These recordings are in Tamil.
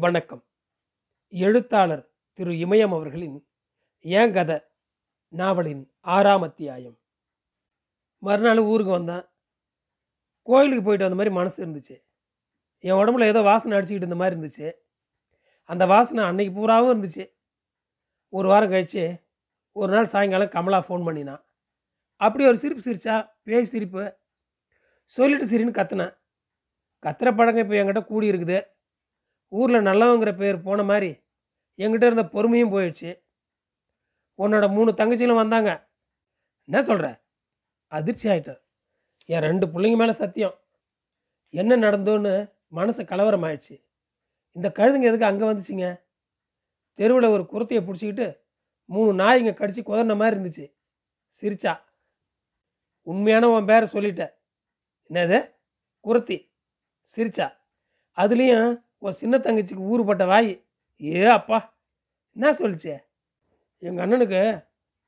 வணக்கம். எழுத்தாளர் திரு இமயம் அவர்களின் ஏன் கதை நாவலின் ஆறாம் அத்தியாயம். மறுநாள் ஊருக்கு வந்தேன். கோயிலுக்கு போயிட்டு வந்த மாதிரி மனசு இருந்துச்சு. என் உடம்புல ஏதோ வாசனை அடிச்சுக்கிட்டு இருந்த மாதிரி இருந்துச்சு. அந்த வாசனை அன்னைக்கு பூராவும் இருந்துச்சு. ஒரு வாரம் கழிச்சு ஒரு நாள் சாயங்காலம் கமலா ஃபோன் பண்ணினான். அப்படி ஒரு சிரிப்பு சிரிச்சா பேய் சிரிப்பு. சொல்லிட்டு சிரின்னு கத்துனேன். கத்துற பழக்கம் இப்போ என்கிட்ட கூடி இருக்குது. ஊரில் நல்லவங்கிற பேர் போன மாதிரி என்கிட்ட இருந்த பொறுமையும் போயிடுச்சு. உன்னோட மூணு தங்கச்சிகளும் வந்தாங்க. என்ன சொல்கிற அதிர்ச்சி ஆகிட்டேன் என் ரெண்டு பிள்ளைங்க மேலே சத்தியம். என்ன நடந்தோன்னு மனசு கலவரம் ஆயிடுச்சு இந்த கழுதுங்க எதுக்கு அங்கே வந்துச்சுங்க? தெருவில் ஒரு குரத்தையை பிடிச்சிக்கிட்டு மூணு நாய்ங்க கடிச்சு குதறின மாதிரி இருந்துச்சு. சிரிச்சா. உண்மையான உன் பேரை சொல்லிட்டேன். என்னது? குரத்தி. சிரிச்சா. அதுலேயும் உன் சின்ன தங்கச்சிக்கு ஊறுபட்ட வாய். ஏ அப்பா என்ன சொல்லிச்சே? எங்கள் அண்ணனுக்கு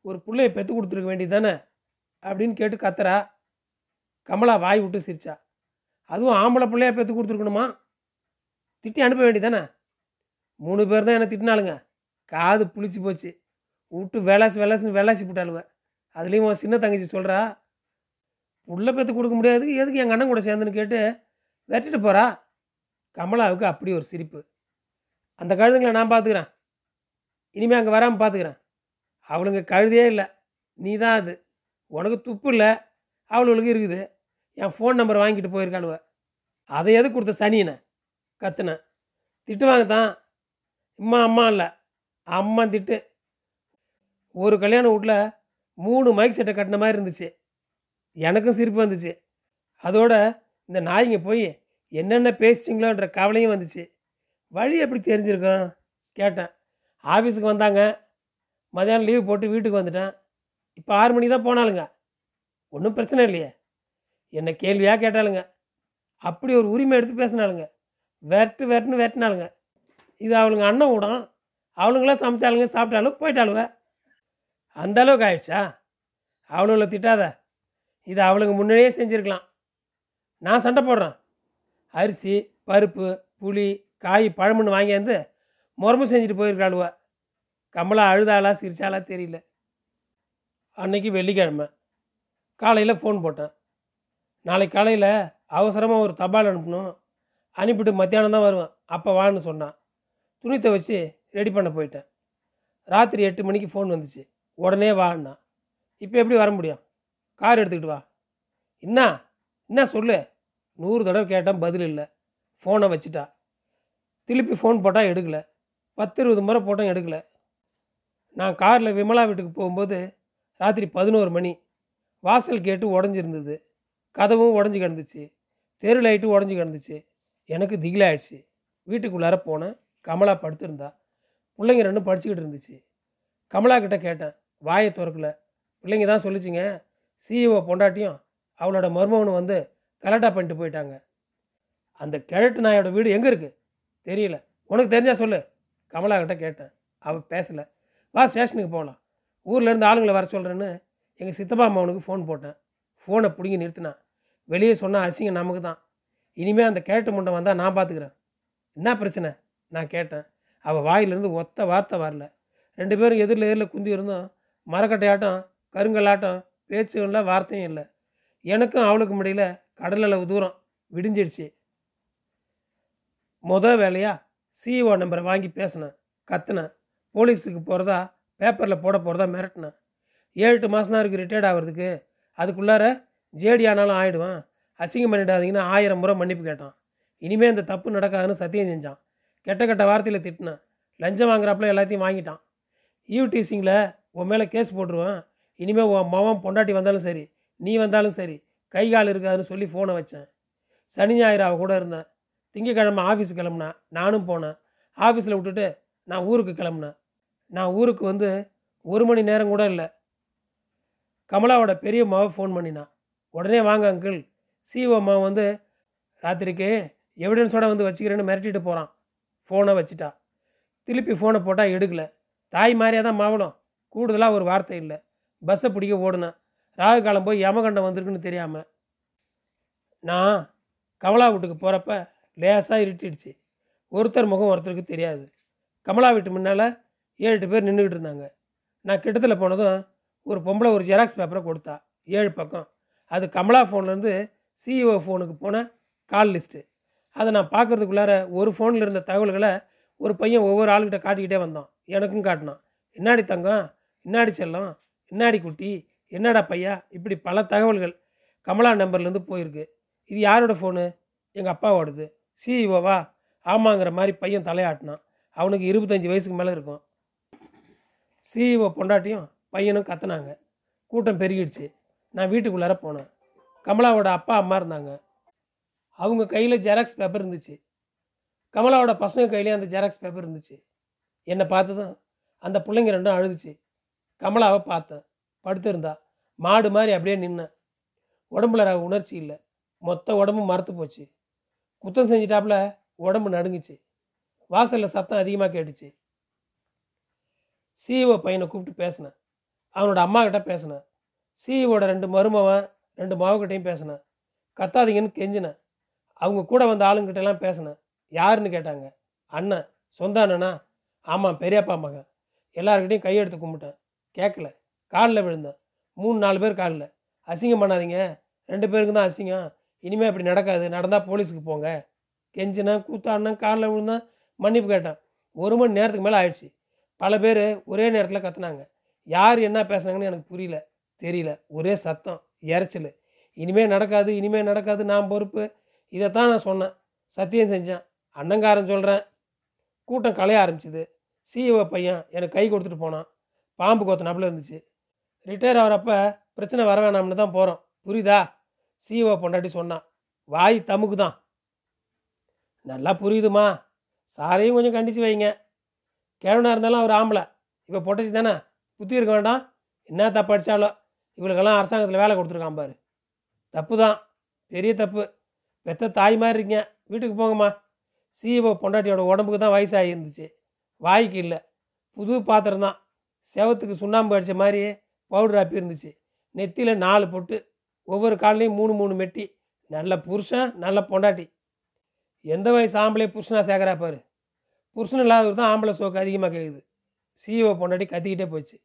ஒரு பிள்ளைய பெற்று கொடுத்துருக்க வேண்டியது தானே அப்படின்னு கேட்டு கத்துறா. கமலா வாய் விட்டு சிரிச்சா. அதுவும் ஆம்பளை பிள்ளையா பெற்று கொடுத்துருக்கணுமா? திட்டி அனுப்ப வேண்டியதானே மூணு பேர் தான் என்னை திட்டினாளுங்க. காது புளிச்சு போச்சு. விட்டு வேலாசி வேலாசின்னு வேலாசி போட்டாளுவ அதுலேயும் உன் சின்ன தங்கச்சி சொல்கிறா புள்ள பெற்று கொடுக்க முடியாது எதுக்கு எங்கள் அண்ணன் கூட சேர்ந்துன்னு கேட்டு வெட்டிட்டு போகிறா கமலாவுக்கு அப்படி ஒரு சிரிப்பு. அந்த கழுதுங்களை நான் பார்த்துக்கிறேன் இனிமேல் அங்கே வராமல் பார்த்துக்கிறேன் அவளுங்க கழுதே இல்லை. நீ தான் அது. உனக்கு துப்பு இல்லை. அவளுக்கு இருக்குது. என் ஃபோன் நம்பர் வாங்கிட்டு போயிருக்காளுவ. அதை எது கொடுத்த சனியனை கத்துனேன் திட்டுவாங்க தான் அம்மா அம்மா இல்லை. அம்மா திட்டு. ஒரு கல்யாண வீட்டில் மூணு மைக் செட்டை கட்டின மாதிரி இருந்துச்சு. எனக்கும் சிரிப்பு வந்துச்சு. அதோட இந்த நாய்ங்க போய் என்னென்ன பேசிச்சிங்களோன்ற கவலையும் வந்துச்சு. வழி எப்படி தெரிஞ்சிருக்கும்? கேட்டேன். ஆஃபீஸுக்கு வந்தாங்க. மதியானம் லீவ் போட்டு வீட்டுக்கு வந்துட்டேன். இப்போ ஆறு மணிக்கு தான் போனாலுங்க ஒன்றும் பிரச்சனை இல்லையே. என்னை கேள்வியாக கேட்டாளுங்க. அப்படி ஒரு உரிமை எடுத்து பேசினாளுங்க. வெரட்டு வெட்டுன்னு வெரட்டினாலுங்க இது அவளுங்க அண்ணன் விடும் அவளுங்களாம் சமைச்சாளுங்க சாப்பிட்டாலும் போயிட்டாளுவ அந்த அளவுக்கு ஆயிடுச்சா? அவளுங்களை திட்டாத. இது அவளுங்க முன்னாடியே செஞ்சுருக்கலாம். நான் சண்டை போடுறேன். அரிசி பருப்பு புளி காய் பழமுன்னு வாங்கியாந்து முறம்பு செஞ்சுட்டு போயிருக்காளுவ. கமலா அழுதாளா சிரிச்சாலா தெரியல. அன்னைக்கு வெள்ளிக்கிழமை. காலையில் ஃபோன் போட்டேன். நாளைக்கு காலையில் அவசரமாக ஒரு தபால் அனுப்பணும். அனுப்பிட்டு மத்தியானம் தான் வருவேன். அப்போ வான்னு சொன்னான். துணித்தை வச்சு ரெடி பண்ண போயிட்டேன். ராத்திரி எட்டு மணிக்கு ஃபோன் வந்துச்சு. உடனே வான்னா. இப்போ எப்படி வர முடியும்? கார் எடுத்துக்கிட்டு வா. என்ன? என்ன சொல்லு? நூறு தடவை கேட்டேன் பதில் இல்லை. ஃபோனை வச்சுட்டா. திருப்பி ஃபோன் போட்டால் எடுக்கலை. பத்து இருபது முறை போட்டோம் எடுக்கலை. நான் காரில் விமலா வீட்டுக்கு போகும்போது ராத்திரி பதினோரு மணி. வாசல் கேட்டு உடஞ்சிருந்தது. கதவும் உடஞ்சி கிடந்துச்சு. தெரு லைட்டும் உடஞ்சி கிடந்துச்சு. எனக்கு திகிலாயிடுச்சு வீட்டுக்குள்ளார போனேன். கமலா படுத்திருந்தா. பிள்ளைங்க ரெண்டும் படிச்சுக்கிட்டு இருந்துச்சு. கமலா கிட்டே கேட்டேன். வாயை திறக்கல. பிள்ளைங்க தான் சொல்லிச்சிங்க. சிஇஓ பொண்டாட்டியும் அவளோட மருமகனும் வந்து கலாட்டா பண்ணிட்டு போயிட்டாங்க. அந்த கிழட்டு நாயோட வீடு எங்கே இருக்குது தெரியல. உனக்கு தெரிஞ்சா சொல்லு. கமலாக்கிட்ட கேட்டேன். அவள் பேசலை. வா ஸ்டேஷனுக்கு போகலாம் ஊர்லேருந்து ஆளுங்களை வர சொல்கிறேன்னு எங்கள் சித்தப்பா அம்மாவனுக்கு ஃபோன் போட்டேன். ஃபோனை பிடுங்கி நிறுத்தினான். வெளியே சொன்னால் அசிங்கம் நமக்கு தான். இனிமேல் அந்த கேட்டு முண்டை வந்தால் நான் பார்த்துக்கிறேன் என்ன பிரச்சனை? நான் கேட்டேன். அவள் வாயிலிருந்து ஒத்த வார்த்தை வரல. ரெண்டு பேரும் எதிரில் எதிரில் குந்தி இருந்தோம் மரக்கட்டையாட்டம் கருங்கல்லாட்டம் பேச்சும் இல்லை வார்த்தையும் இல்லை. எனக்கும் அவளுக்கும் முடியல கடல் அளவு தூரம் விடிஞ்சிடுச்சு. மொதல் வேலையா சிஇஓ நம்பரை வாங்கி பேசினேன். கத்துனேன். போலீஸுக்கு போகிறதா பேப்பரில் போட போகிறதா மிரட்டினேன். ஏழு எட்டு மாதம் தான் இருக்குது ரிட்டையர்ட் ஆகிறதுக்கு. அதுக்குள்ளார ஜேடி ஆனாலும் ஆகிடுவேன் அசிங்கம் பண்ணிடாதீங்கன்னு ஆயிரம் முறை மன்னிப்பு கேட்டான். இனிமேல் இந்த தப்பு நடக்காதுன்னு சத்தியம் செஞ்சான். கெட்ட கெட்ட வார்த்தையில் திட்டினேன். லஞ்சம் வாங்குறாப்புல எல்லாத்தையும் வாங்கிட்டான். ஈவ் உன் மேலே கேஸ் போட்டுருவேன். இனிமேல் உன் மவன் பொண்டாட்டி வந்தாலும் சரி நீ வந்தாலும் சரி கை கால் இருக்காதுன்னு சொல்லி ஃபோனை வச்சேன். சனி ஞாயிறு கூட இருந்தேன். திங்கக்கிழமை ஆஃபீஸ் கிளம்புனா நானும் போனேன். ஆஃபீஸில் விட்டுட்டு நான் ஊருக்கு கிளம்புனேன். நான் ஊருக்கு வந்து ஒரு மணி நேரம் கூட இல்லை. கமலாவோட பெரிய மாவை ஃபோன் பண்ணினான். உடனே வாங்க அங்கிள் சிஓ அம்மா வந்து ராத்திரிக்கு எவிடன்ஸோட வந்து வச்சுக்கிறேன்னு மிரட்டிட்டு போகிறான் ஃபோனை வச்சுட்டா. திருப்பி ஃபோனை போட்டால் எடுக்கலை. தாய் மாதிரியாக தான் மாவளம். கூடுதலாக ஒரு வார்த்தை இல்லை. பஸ்ஸை பிடிக்க ஓடுனேன் ராகு காலம் போய் யமகண்டம் வந்திருக்குன்னு தெரியாமல் நான் கமலா வீட்டுக்கு போகிறப்ப லேசாக இருட்டிடுச்சு. ஒருத்தர் முகம் ஒருத்தருக்கு தெரியாது. கமலா வீட்டு முன்னால் ஏழு எட்டு பேர் நின்றுக்கிட்டு இருந்தாங்க. நான் கிட்டத்தில் போனதும் ஒரு பொம்பளை ஒரு ஜெராக்ஸ் பேப்பரை கொடுத்தா. ஏழு பக்கம். அது கமலா ஃபோன்லேருந்து சிஇஓ ஃபோனுக்கு போன கால் லிஸ்ட்டு அதை நான் பார்க்குறதுக்குள்ளார ஒரு ஃபோனில் இருந்த தகவல்களை ஒரு பையன் ஒவ்வொரு ஆளுக்கிட்ட காட்டிக்கிட்டே வந்தான். எனக்கும் காட்டினான். இன்னாடி தங்கம்? இன்னாடி செல்லம்? இன்னாடி குட்டி? என்னடா பையா? இப்படி பல தகவல்கள். கமலா நம்பர்லேருந்து போயிருக்கு. இது யாரோட ஃபோனு எங்கள் அப்பாவோடது. சிஇஓவா ஆமாங்கிற மாதிரி பையன் தலையாட்டினான். அவனுக்கு இருபத்தஞ்சி வயசுக்கு மேலே இருக்கும். சிஇஓ பொண்டாட்டியும் பையனும் கத்துனாங்க. கூட்டம் பெருகிடுச்சு. நான் வீட்டுக்குள்ளார போனேன். கமலாவோட அப்பா அம்மா இருந்தாங்க. அவங்க கையில் ஜெராக்ஸ் பேப்பர் இருந்துச்சு. கமலாவோட பசங்க கையிலேயே அந்த ஜெராக்ஸ் பேப்பர் இருந்துச்சு. என்னை பார்த்ததும் அந்த பிள்ளைங்க ரெண்டும் அழுதுச்சு. கமலாவை பார்த்தேன். படுத்திருந்தா மாடு மாதிரி அப்படியே நின்னேன் உடம்புல உணர்ச்சி இல்லை. மொத்த உடம்பு மரத்து போச்சு. குத்தம் செஞ்சிட்டாப்புல உடம்பு நடுங்குச்சு. வாசலில் சத்தம் அதிகமாக கேட்டுச்சு. சிஇஓ பையனை கூப்பிட்டு பேசினேன். அவனோட அம்மா கிட்ட பேசினேன். சிஇஓட ரெண்டு மருமவன் ரெண்டு மாவுக்கிட்டையும் பேசினேன். கத்தாதீங்கன்னு கெஞ்சினேன். அவங்க கூட வந்த ஆளுங்கிட்டலாம் பேசினேன். யாருன்னு கேட்டாங்க. அண்ணன் சொந்த அண்ணனா? ஆமாம் பெரியப்பா மகன். எல்லாருக்கிட்டையும் கையெடுத்து கும்பிட்டேன். கேட்கல காலில் விழுந்தேன். மூணு நாலு பேர் காலில். அசிங்கம் பண்ணாதீங்க. ரெண்டு பேருக்கு தான் அசிங்கம். இனிமேல் இப்படி நடக்காது. நடந்தால் போலீஸுக்கு போங்க. கெஞ்சினேன் கூத்தாடினேன் காலில் விழுந்தேன். மன்னிப்பு கேட்டேன். ஒரு மணி நேரத்துக்கு மேலே ஆயிடுச்சு. பல பேர் ஒரே நேரத்தில் கத்துனாங்க. யார் என்ன பேசுனாங்கன்னு எனக்கு புரியல. தெரியல. ஒரே சத்தம் இறைச்சல் இனிமேல் நடக்காது இனிமேல் நடக்காது நான் பொறுப்பு. இதைத்தான் நான் சொன்னேன். சத்தியம் செஞ்சேன். அண்ணங்காரன் சொல்கிறேன் கூட்டம் கலைய ஆரம்பிச்சிது. சிஇஓ பையன் எனக்கு கை கொடுத்துட்டு போனான். பாம்பு கொத்தினாப்புல இருந்துச்சு. ரிட்டையர் ஆகிறப்ப பிரச்சனை வர வேணாம்னு தான் போகிறோம் புரியுதா? சிஇஓ பொண்டாட்டி சொன்னான் வாய் தமுக்கு தான் நல்லா புரியுதுமா? சாரையும் கொஞ்சம் கண்டிச்சு வைங்க. கிழவனாக இருந்தாலும் அவர் ஆம்பளை. இப்போ பொட்டச்சி தானே? புத்தி இருக்க வேண்டாம். என்ன தப்பு அடித்தாலோ இவளுக்கெல்லாம் அரசாங்கத்தில் வேலை கொடுத்துருக்கான் பாரு. தப்பு தான் பெரிய தப்பு. பெத்த தாய் மாதிரி இருக்கீங்க. வீட்டுக்கு போங்கம்மா. சிஇஓ பொண்டாட்டியோட உடம்புக்கு தான் வயசாகி இருந்துச்சு. வாய்க்கு இல்லை. புது பாத்திரம் தான். செவத்துக்கு சுண்ணாம்பு அடித்த மாதிரி பவுடர் ஆப்பி இருந்துச்சு. நெத்தியில் நாலு பொட்டு ஒவ்வொரு கால்லையும் மூணு மூணு மெட்டி. நல்ல புருஷன் நல்ல பொண்டாட்டி. எந்த வயசு ஆம்பளை புருஷனாக சேர்க்குறா பாரு. புருஷன் இல்லாதவர் தான் ஆம்பளை சோக்கு அதிகமாக கேட்குது சிஇஓ பொண்டாட்டி கத்திக்கிட்டே போச்சு.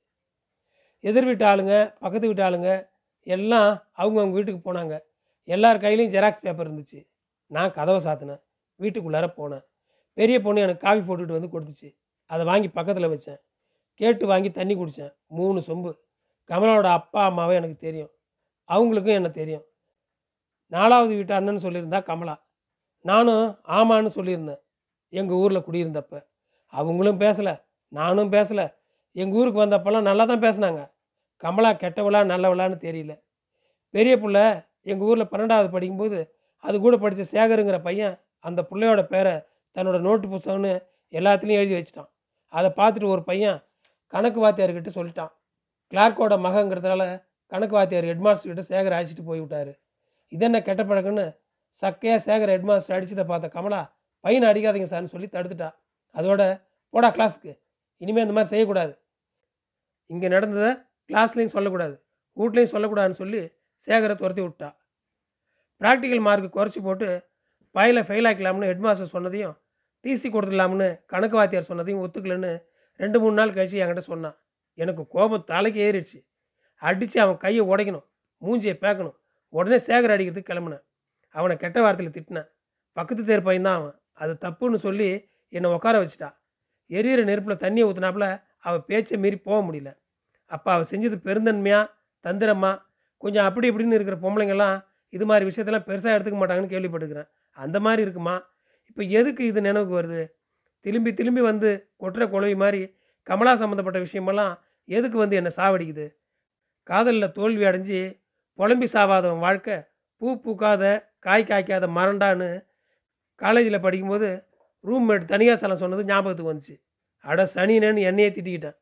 எதிர் வீட்டு ஆளுங்க பக்கத்து வீட்டு ஆளுங்க எல்லாம் அவங்க அவங்க வீட்டுக்கு போனாங்க. எல்லார் கையிலையும் ஜெராக்ஸ் பேப்பர் இருந்துச்சு. நான் கதவை சாத்தினேன். வீட்டுக்குள்ளார போனேன். பெரிய பொண்ணு எனக்கு காஃபி போட்டுட்டு வந்து கொடுத்துச்சு. அதை வாங்கி பக்கத்தில் வச்சேன். கேட்டு வாங்கி தண்ணி குடித்தேன் மூணு சொம்பு. கமலாவோட அப்பா அம்மாவை எனக்கு தெரியும். அவங்களுக்கும் என்ன தெரியும்? நாலாவது வீட்டு அண்ணன் சொல்லியிருந்தா கமலா. நானும் ஆமான்னு சொல்லியிருந்தேன். எங்கள் ஊரில் குடியிருந்தப்ப. அவங்களும் பேசலை. நானும் பேசலை. எங்கள் ஊருக்கு வந்தப்பெல்லாம் நல்லா தான் பேசினாங்க. கமலா கெட்டவளா நல்லவளான்னு தெரியல. பெரிய பிள்ளை எங்கள் ஊரில் பன்னெண்டாவது படிக்கும்போது அது கூட படித்த சேகருங்கிற பையன் அந்த பிள்ளையோட பேரை தன்னோட நோட்டு புத்தகம்னு எல்லாத்துலேயும் எழுதி வச்சிட்டான். அதை பார்த்துட்டு ஒரு பையன் கணக்கு வாத்தியார்கிட்ட சொல்லிட்டான். கிளார்க்கோட மகங்கிறதுனால கணக்கு வாத்தியார் ஹெட்மாஸ்டர் கிட்ட சேகர் அழைச்சிட்டு போய்விட்டாரு இதென்ன கெட்ட பழக்கம்னு சக்கையாக சேகர் ஹெட்மாஸ்டர் அடிச்சதை பார்த்த கமலா பையனை அடிக்காதீங்க சார்னு சொல்லி தடுத்துட்டா. அதோட போடா கிளாஸுக்கு. இனிமேல் இந்த மாதிரி செய்யக்கூடாது. இங்கே நடந்ததை கிளாஸ்லேயும் சொல்லக்கூடாது. வீட்லேயும் சொல்லக்கூடாதுன்னு சொல்லி சேகரை துரத்தி விட்டா. ப்ராக்டிக்கல் மார்க் குறைச்சி போட்டு பயில ஃபெயில் ஆக்கலாம்னு ஹெட்மாஸ்டர் சொன்னதையும் டிசி கொடுத்துடலாம்னு கணக்கு வாத்தியார் சொன்னதையும் ஒத்துக்கலன்னு ரெண்டு மூணு நாள் கழிச்சு என்கிட்ட சொன்னான். எனக்கு கோபம் தலைக்கு ஏறிடுச்சு. அடித்து அவன் கையை உடைக்கணும். மூஞ்சியை பேக்கணும். உடனே சேகர் அடிக்கிறதுக்கு கிளம்புனேன். அவனை கெட்ட வார்த்தையில் திட்டினேன். பக்கத்து தேர் பையன் தான் அவன். அது தப்புன்னு சொல்லி என்னை உட்கார வச்சுட்டா. எரியிற நெருப்பில் தண்ணியை ஊற்றினாப்புல அவள் பேச்சை மீறி போக முடியல. அப்போ அவள் செஞ்சது பெருந்தன்மையாக தந்திரமா? கொஞ்சம் அப்படி இப்படின்னு இருக்கிற பொம்பளைங்கெல்லாம் இது மாதிரி விஷயத்தெல்லாம் பெருசாக எடுத்துக்க மாட்டாங்கன்னு கேள்விப்பட்டுக்கிறேன் அந்த மாதிரி இருக்குமா? இப்போ எதுக்கு இது நினைவுக்கு வருது? திரும்பி திரும்பி வந்து கொட்டுற குழவி மாதிரி கமலா சம்மந்தப்பட்ட விஷயமெல்லாம் எதுக்கு வந்து என்னை சாவடிக்குது? காதலில் தோல்வி அடைஞ்சு புலம்பி சாவாதவன் வாழ்க்கை பூ பூக்காத காய் காய்க்காத மரண்டான்னு காலேஜில் படிக்கும்போது ரூம்மேட் தனியாக சலம் சொன்னது ஞாபகத்துக்கு வந்துச்சு. அட சனினேன்னு என்னையே திட்டிக்கிட்டேன்.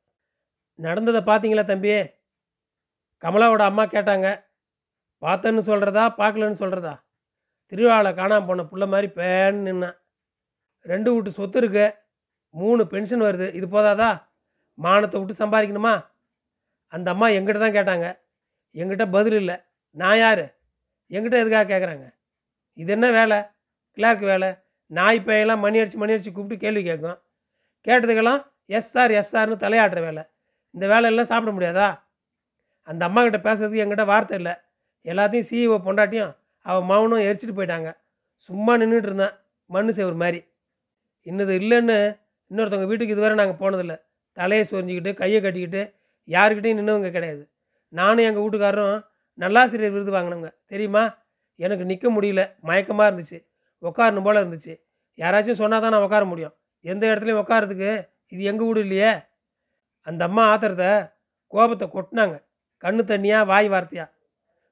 நடந்ததை பார்த்தீங்களா தம்பி கமலாவோட அம்மா கேட்டாங்க பார்த்தேன்னு சொல்கிறதா பார்க்கலன்னு சொல்கிறதா திருவிழாவில் காணாமல் போன புள்ள மாதிரி பேன்னு நின்னேன். ரெண்டு வீட்டு சொத்து இருக்கு மூணு பென்ஷன் வருது இது போதாதா? மானத்தை விட்டு சம்பாதிக்கணுமா? அந்த அம்மா எங்கிட்ட தான் கேட்டாங்க. எங்கிட்ட பதில் இல்லை. நான் யார்? எங்கிட்ட எதுக்காக கேட்குறாங்க இது என்ன வேலை? கிளார்க் வேலை. நாய் பேயெல்லாம் மணி அடித்து மணி அடித்து கூப்பிட்டு கேள்வி கேட்கும். கேட்டதுக்கெல்லாம் எஸ் சார் எஸ் சார்னு தலையாடுற வேலை. இந்த வேலையெல்லாம் சாப்பிட முடியாதா? அந்த அம்மா கிட்ட பேசுறதுக்கு எங்கிட்ட வார்த்தை இல்லை. எல்லாத்தையும் சிஇஓ பொண்டாட்டியும் அவள் மௌனம் எரிச்சிட்டு போயிட்டாங்க. சும்மா நின்றுட்டு இருந்தேன். மண்ணு சேவர் மாதிரி. இன்னது இல்லைன்னு இன்னொருத்தவங்க வீட்டுக்கு இதுவரை நாங்கள் போனதில்லை. தலையை சொரிஞ்சிக்கிட்டு கையை கட்டிக்கிட்டு யாருக்கிட்டையும் நின்னவங்க கிடையாது. நானும் எங்கள் வீட்டுக்காரரும் நல்லாசிரியர் விருது வாங்கினவங்க. தெரியுமா? எனக்கு நிற்க முடியல. மயக்கமாக இருந்துச்சு. உட்காரணும் போல் இருந்துச்சு. யாராச்சும் சொன்னால் தான் நான் உட்கார முடியும். எந்த இடத்துலையும் உட்காரதுக்கு இது எங்கள் வீடு இல்லையே? அந்த அம்மா ஆத்திரத்தை கோபத்தை கொட்டினாங்க. கண்ணு தண்ணியாக வாய் வார்த்தையா.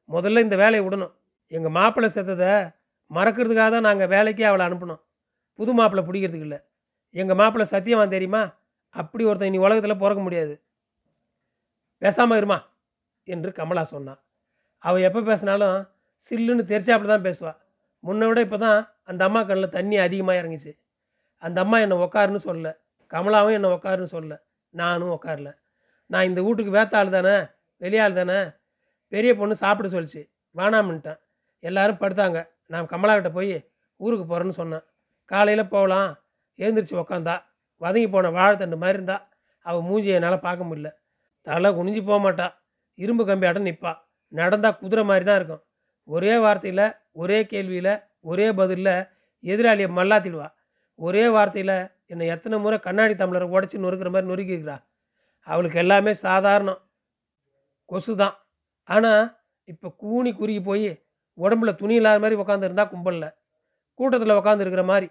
முதல்ல இந்த வேலையை விடணும். எங்கள் மாப்பிள்ளை செத்ததை மறக்கிறதுக்காக தான் நாங்கள் வேலைக்கே அவளை அனுப்பினோம். புது மாப்பிள்ளை பிடிக்கிறதுக்கு இல்லை. எங்கள் மாப்பிள்ளை சத்தியவான் தெரியுமா? அப்படி ஒருத்தன் இனி உலகத்தில் பிறக்க முடியாது. பேசாமல் இருமா? என்று கமலா சொன்னான் அவள் எப்போ பேசினாலும் சில்லுன்னு தெரிச்சாப்புல தான் பேசுவாள் முன்னை விட இப்போ தான் அந்த அம்மா கண்ணில் தண்ணி அதிகமாக இறங்கிச்சு. அந்த அம்மா என்னை உக்காருன்னு சொல்லல. கமலாவும் என்னை உக்காருன்னு சொல்லல. நானும் உக்காரல. நான் இந்த வீட்டுக்கு வேத்தாள் தானே? வெளியாள் தானே? பெரிய பொண்ணு சாப்பிட சொல்லிச்சு. வேணாமன்ட்டேன். எல்லாரும் படுத்தாங்க. நான் கமலாக்கிட்ட போய் ஊருக்கு போகிறேன்னு சொன்னேன். காலையில் போகலாம். எழுந்திரிச்சு உக்காந்தா. வதங்கி போன வாழைத்தண்டு மாதிரி இருந்தா அவள் மூஞ்சியை என்னால் பார்க்க முடியல. தலை குனிஞ்சு போக மாட்டா. இரும்பு கம்பி நிற்பா நடந்தால் குதிரை மாதிரி தான் இருக்கும். ஒரே வார்த்தையில் ஒரே கேள்வியில் ஒரே பதிலில் எதிராளியை மல்லாத்திடுவா. ஒரே வார்த்தையில் என்னை எத்தனை முறை கண்ணாடி தமிழரை உடச்சி நொறுக்கிற மாதிரி நொறுக்கிக்கிறா அவளுக்கு எல்லாமே சாதாரணம். கொசு தான். ஆனால் இப்போ கூனி குறுகி போய் உடம்புல துணி இல்லாத மாதிரி உட்காந்துருந்தா கும்பலில். கூட்டத்தில் உட்காந்துருக்கிற மாதிரி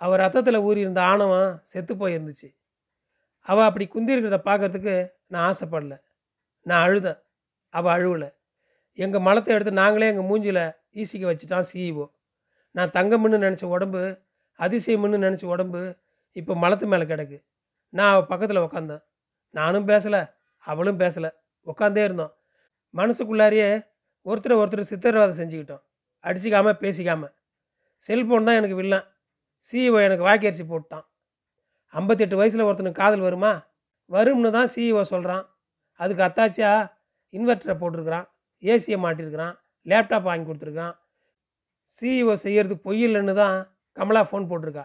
அவள் ரத்தத்தில் ஊறி இருந்த ஆணவம் செத்து போயிருந்துச்சு. அவள் அப்படி குந்தி இருக்கிறத பார்க்கறதுக்கு நான் ஆசைப்படல. நான் அழுதேன். அவள் அழுவலை. எங்கள் மலத்தை எடுத்து நாங்களே எங்கள் மூஞ்சியில் ஈசிக்க வச்சுட்டான் சிஇஓ நான் தங்கம்னு நினச்ச உடம்பு அதிசயம்னு நினச்ச உடம்பு இப்போ மலத்து மேலே கிடக்கு. நான் அவள் பக்கத்தில் உக்காந்தேன். நானும் பேசலை அவளும் பேசலை. உட்காந்தே இருந்தோம். மனசுக்குள்ளாரியே ஒருத்தர் ஒருத்தர் சித்திரவாதம் செஞ்சுக்கிட்டோம். அடிச்சிக்காமல் பேசிக்காமல் செல்ஃபோன் தான் எனக்கு வில்லன். சிஇஓ எனக்கு வாக்கரிசி போட்டான். ஐம்பத்தெட்டு வயசில் ஒருத்தனுக்கு காதல் வருமா? வரும்னு தான் சிஇஓ சொல்கிறான் அதுக்கு அத்தாச்சியா இன்வெர்ட்டரை போட்டிருக்கிறான். ஏசியை மாட்டியிருக்கிறான் லேப்டாப் வாங்கி கொடுத்துருக்கான். சிஇஓ செய்கிறது பொய்யில்லைன்னு தான் கமலா ஃபோன் போட்டிருக்கா.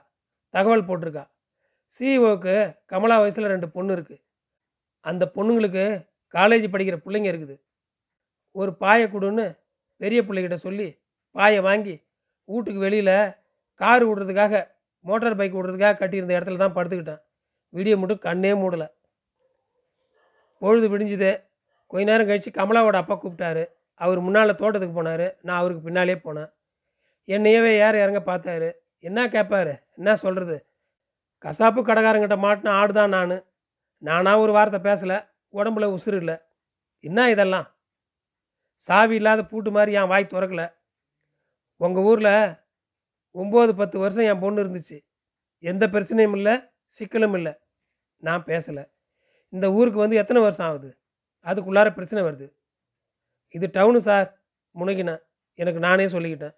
தகவல் போட்டிருக்கா. சிஇஓவுக்கு கமலா வயசில் ரெண்டு பொண்ணு இருக்குது அந்த பொண்ணுங்களுக்கு காலேஜ் படிக்கிற பிள்ளைங்க இருக்குது. ஒரு பாயை கொடுன்னு பெரிய பிள்ளைகிட்ட சொல்லி பாயை வாங்கி வீட்டுக்கு வெளியில் கார் விடுறதுக்காக மோட்டார் பைக் விடுறதுக்காக கட்டியிருந்த இடத்துல தான் படுத்துக்கிட்டேன். விடிய மட்டும் கண்ணே மூடலை. பொழுது விடிஞ்சுது. கொஞ்ச நேரம் கழித்து கமலாவோட அப்பா கூப்பிட்டாரு. அவர் முன்னால் தோட்டத்துக்கு போனார். நான் அவருக்கு பின்னாலே போனேன். என்னையவே ஏற இறங்க பார்த்தாரு. என்ன கேட்பாரு என்ன சொல்கிறது கசாப்பு கடைக்காரங்கிட்ட மாட்டின ஆடு தான் நான் நானாக ஒரு வார்த்தை பேசலை. உடம்புல உசுறு இல்லை. என்ன இதெல்லாம்? சாவி இல்லாத பூட்டு மாதிரி என் வாய் திறக்கல. உங்கள் ஊரில் ஒம்பது பத்து வருஷம் என் பொண்ணு இருந்துச்சு. எந்த பிரச்சனையும் இல்லை சிக்கலும் இல்லை. நான் பேசலை. இந்த ஊருக்கு வந்து எத்தனை வருஷம் ஆகுது? அதுக்குள்ளார பிரச்சனை வருது. இது டவுனு சார் முனைக்கினேன் எனக்கு நானே சொல்லிக்கிட்டேன்.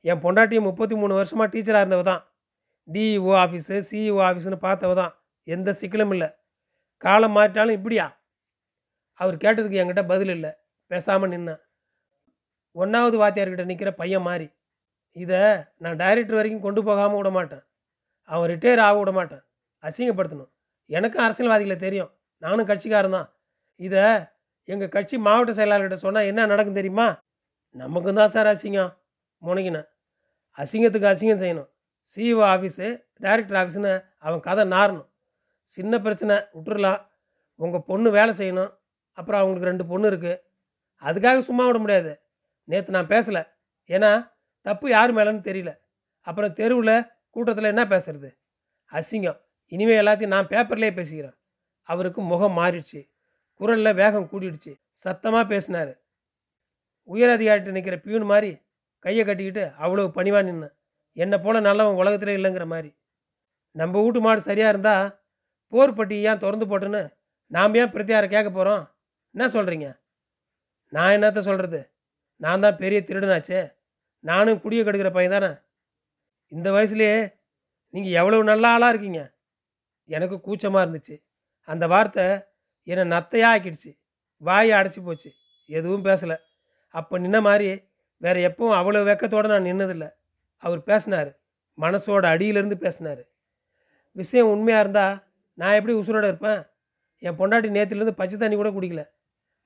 என் பொண்டாட்டியும் முப்பத்தி மூணு வருஷமாக டீச்சராக இருந்தவ தான். டிஇஓ ஆஃபீஸு சிஇஓ ஆஃபீஸுன்னு பார்த்தவ தான். எந்த சிக்கலும் இல்லை. காலம் மாறிட்டாலும் இப்படியா? அவர் கேட்டதுக்கு என்கிட்ட பதில் இல்லை. பேசாமல் நின்னேன். ஒன்றாவது வாத்தியார்கிட்ட நிற்கிற பையன் மாதிரி இதை நான் டைரக்டர் வரைக்கும் கொண்டு போகாமல் விட மாட்டேன். அவன் ரிட்டையர் ஆக விட மாட்டேன். அசிங்கப்படுத்தணும். எனக்கும் அரசியல்வாதிகளை தெரியும். நானும் கட்சிக்காரன் தான். இதை எங்கள் கட்சி மாவட்ட செயலாளர்கிட்ட சொன்னால் என்ன நடக்கும் தெரியுமா? நமக்கும் தான் சார் அசிங்கம். முனைக்கினேன் அசிங்கத்துக்கு அசிங்கம் செய்யணும். சிஇஓ ஆஃபீஸு டைரக்டர் ஆஃபீஸுன்னு அவன் கதை நாரணும் சின்ன பிரச்சனை விட்டுறலாம். உங்கள் பொண்ணு வேலை செய்யணும். அப்புறம் அவங்களுக்கு ரெண்டு பொண்ணு இருக்குது அதுக்காக சும்மா விட முடியாது. நேற்று நான் பேசலை. ஏன்னா தப்பு யார் மேலேன்னு தெரியல. அப்புறம் தெருவில் கூட்டத்தில் என்ன பேசுறது? அசிங்கம். இனிமேல் எல்லாத்தையும் நான் பேப்பர்லேயே பேசிக்கிறேன். அவருக்கு முகம் மாறிடுச்சு. குரலில் வேகம் கூடிடுச்சு. சத்தமாக பேசினார். உயரதிகாரிட்டு நிற்கிற பியூன் மாதிரி கையை கட்டிக்கிட்டு அவ்வளோ பணிவாக நின்னேன் என்னை போல் நல்லவன் உலகத்தில் இல்லைங்கிற மாதிரி. நம்ம வீட்டு மாடு சரியாக இருந்தால் போர் பட்டி ஏன் திறந்து போட்டுன்னு நாம் ஏன் பிரத்தியாரை கேட்க போகிறோம் என்ன சொல்கிறீங்க நான் என்னத்த சொல்கிறது நான் தான் பெரிய திருடனாச்சே. நானும் குடியை கெடுக்கிற பையன் தானே? இந்த வயசுலேயே நீங்கள் எவ்வளவு நல்ல ஆளாக இருக்கீங்க? எனக்கு கூச்சமாக இருந்துச்சு. அந்த வார்த்தை என்னை நத்தையாக ஆக்கிடுச்சு. வாயை அடைச்சி போச்சு. எதுவும் பேசலை. அப்போ நின்ன மாதிரி வேற எப்பவும் அவ்வளோ வெக்கத்தோடு நான் நின்னதில்லை. அவர் பேசினார். மனசோட அடியிலேருந்து பேசினார். விஷயம் உண்மையாக இருந்தால் நான் எப்படி உசுரோடு இருப்பேன்? என் பொண்டாட்டி நேற்றுலேருந்து பச்சை தண்ணி கூட குடிக்கல.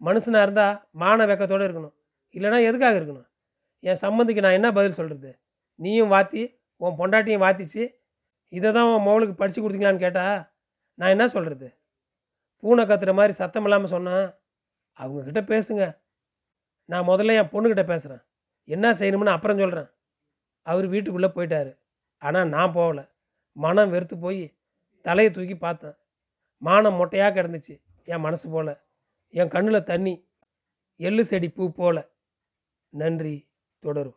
மனுஷனாக இருந்தால் மான வெக்கத்தோடு இருக்கணும். இல்லைனா எதுக்காக இருக்கணும்? என் சம்மந்திக்கு நான் என்ன பதில் சொல்கிறது நீயும் வாத்தி உன் பொண்டாட்டியும் வாத்திச்சு இதை தான் உன் மவளுக்கு படித்து கொடுத்தீங்களான்னு கேட்டா நான் என்ன சொல்கிறது பூனை கத்துற மாதிரி சத்தம் இல்லாமல் சொன்னேன் அவங்கக்கிட்ட பேசுங்க. நான் முதல்ல என் பொண்ணுக்கிட்ட பேசுகிறேன் என்ன செய்யணும்னு அப்புறம் சொல்கிறேன் அவர் வீட்டுக்குள்ளே போயிட்டார். ஆனால் நான் போகல. மனம் வெறுத்து போய் தலையை தூக்கி பார்த்தேன். மானம் மொட்டையாக கிடந்துச்சு. என் மனசு போல். என் கண்ணில் தண்ணி. எள்ளு செடி பூ போல. நன்றி. தொடரும்